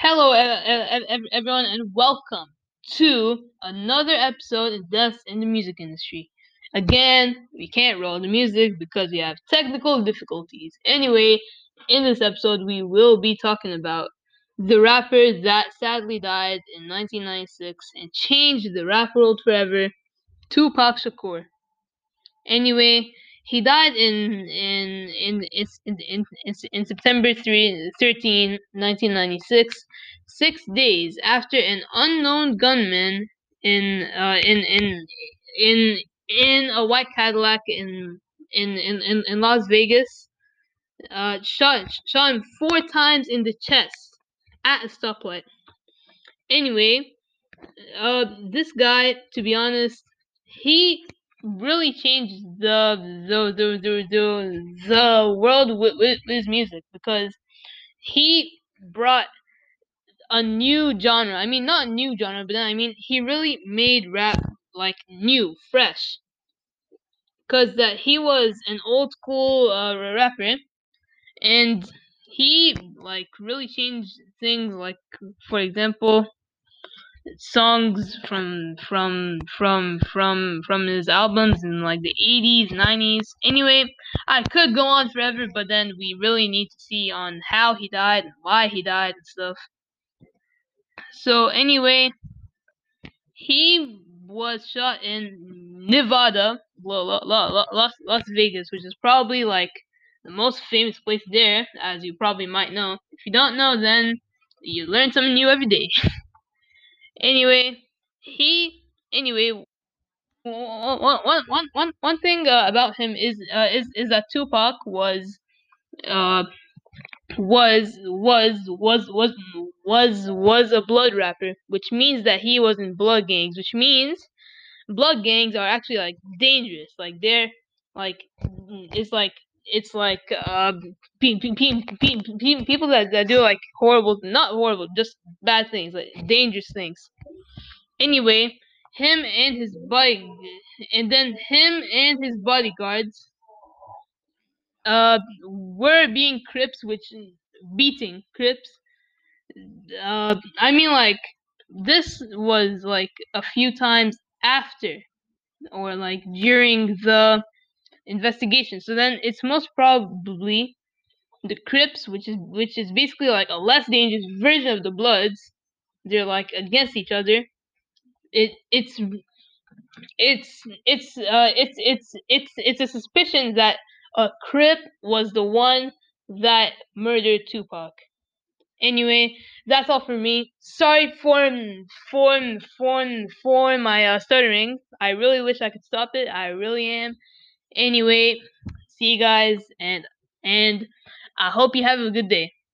Hello, everyone, and welcome to another episode of Deaths in the Music Industry. Again, we can't roll the music because we have technical difficulties. Anyway, in this episode, we will be talking about the rapper that sadly died in 1996 and changed the rap world forever, Tupac Shakur. Anyway, he died in in in in in, in, in September 3, 13, 1996, six days after an unknown gunman in uh, in in in in a white Cadillac in in in, in, Las Vegas uh, shot shot him four times in the chest at a stoplight. Anyway, uh, this guy, to be honest, he really changed the the the the the, the world with, with his music because he brought a new genre. I mean, not new genre, but then I mean he really made rap like new, fresh. Cause that he was an old school uh, rapper, and he like really changed things. Like for example, songs from from from from from his albums in like the 80s 90s anyway i could go on forever but then we really need to see on how he died and why he died and stuff. So anyway he was shot in nevada las, las vegas which is probably like the most famous place there as you probably might know. If you don't know then you learn something new every day anyway he anyway one, one, one, one, one thing uh, about him is uh, is is that Tupac was uh was was was was was was a blood rapper, which means that he was in blood gangs, which means blood gangs are actually like dangerous. Like they're like it's like it's like pe- people that, that do like horrible not horrible just bad things like dangerous things. Anyway him and his body and then him and his bodyguards uh were being crips which beating crips. Uh i mean like this was like a few times after or like during the investigation so then it's most probably the crips which is which is basically like a less dangerous version of the bloods they're like against each other it it's it's it's uh it's it's it's it's a suspicion that a Crip was the one that murdered Tupac. Anyway, that's all for me. Sorry for for for for my uh, stuttering. I really wish I could stop it. I really am. Anyway, see you guys and and I hope you have a good day.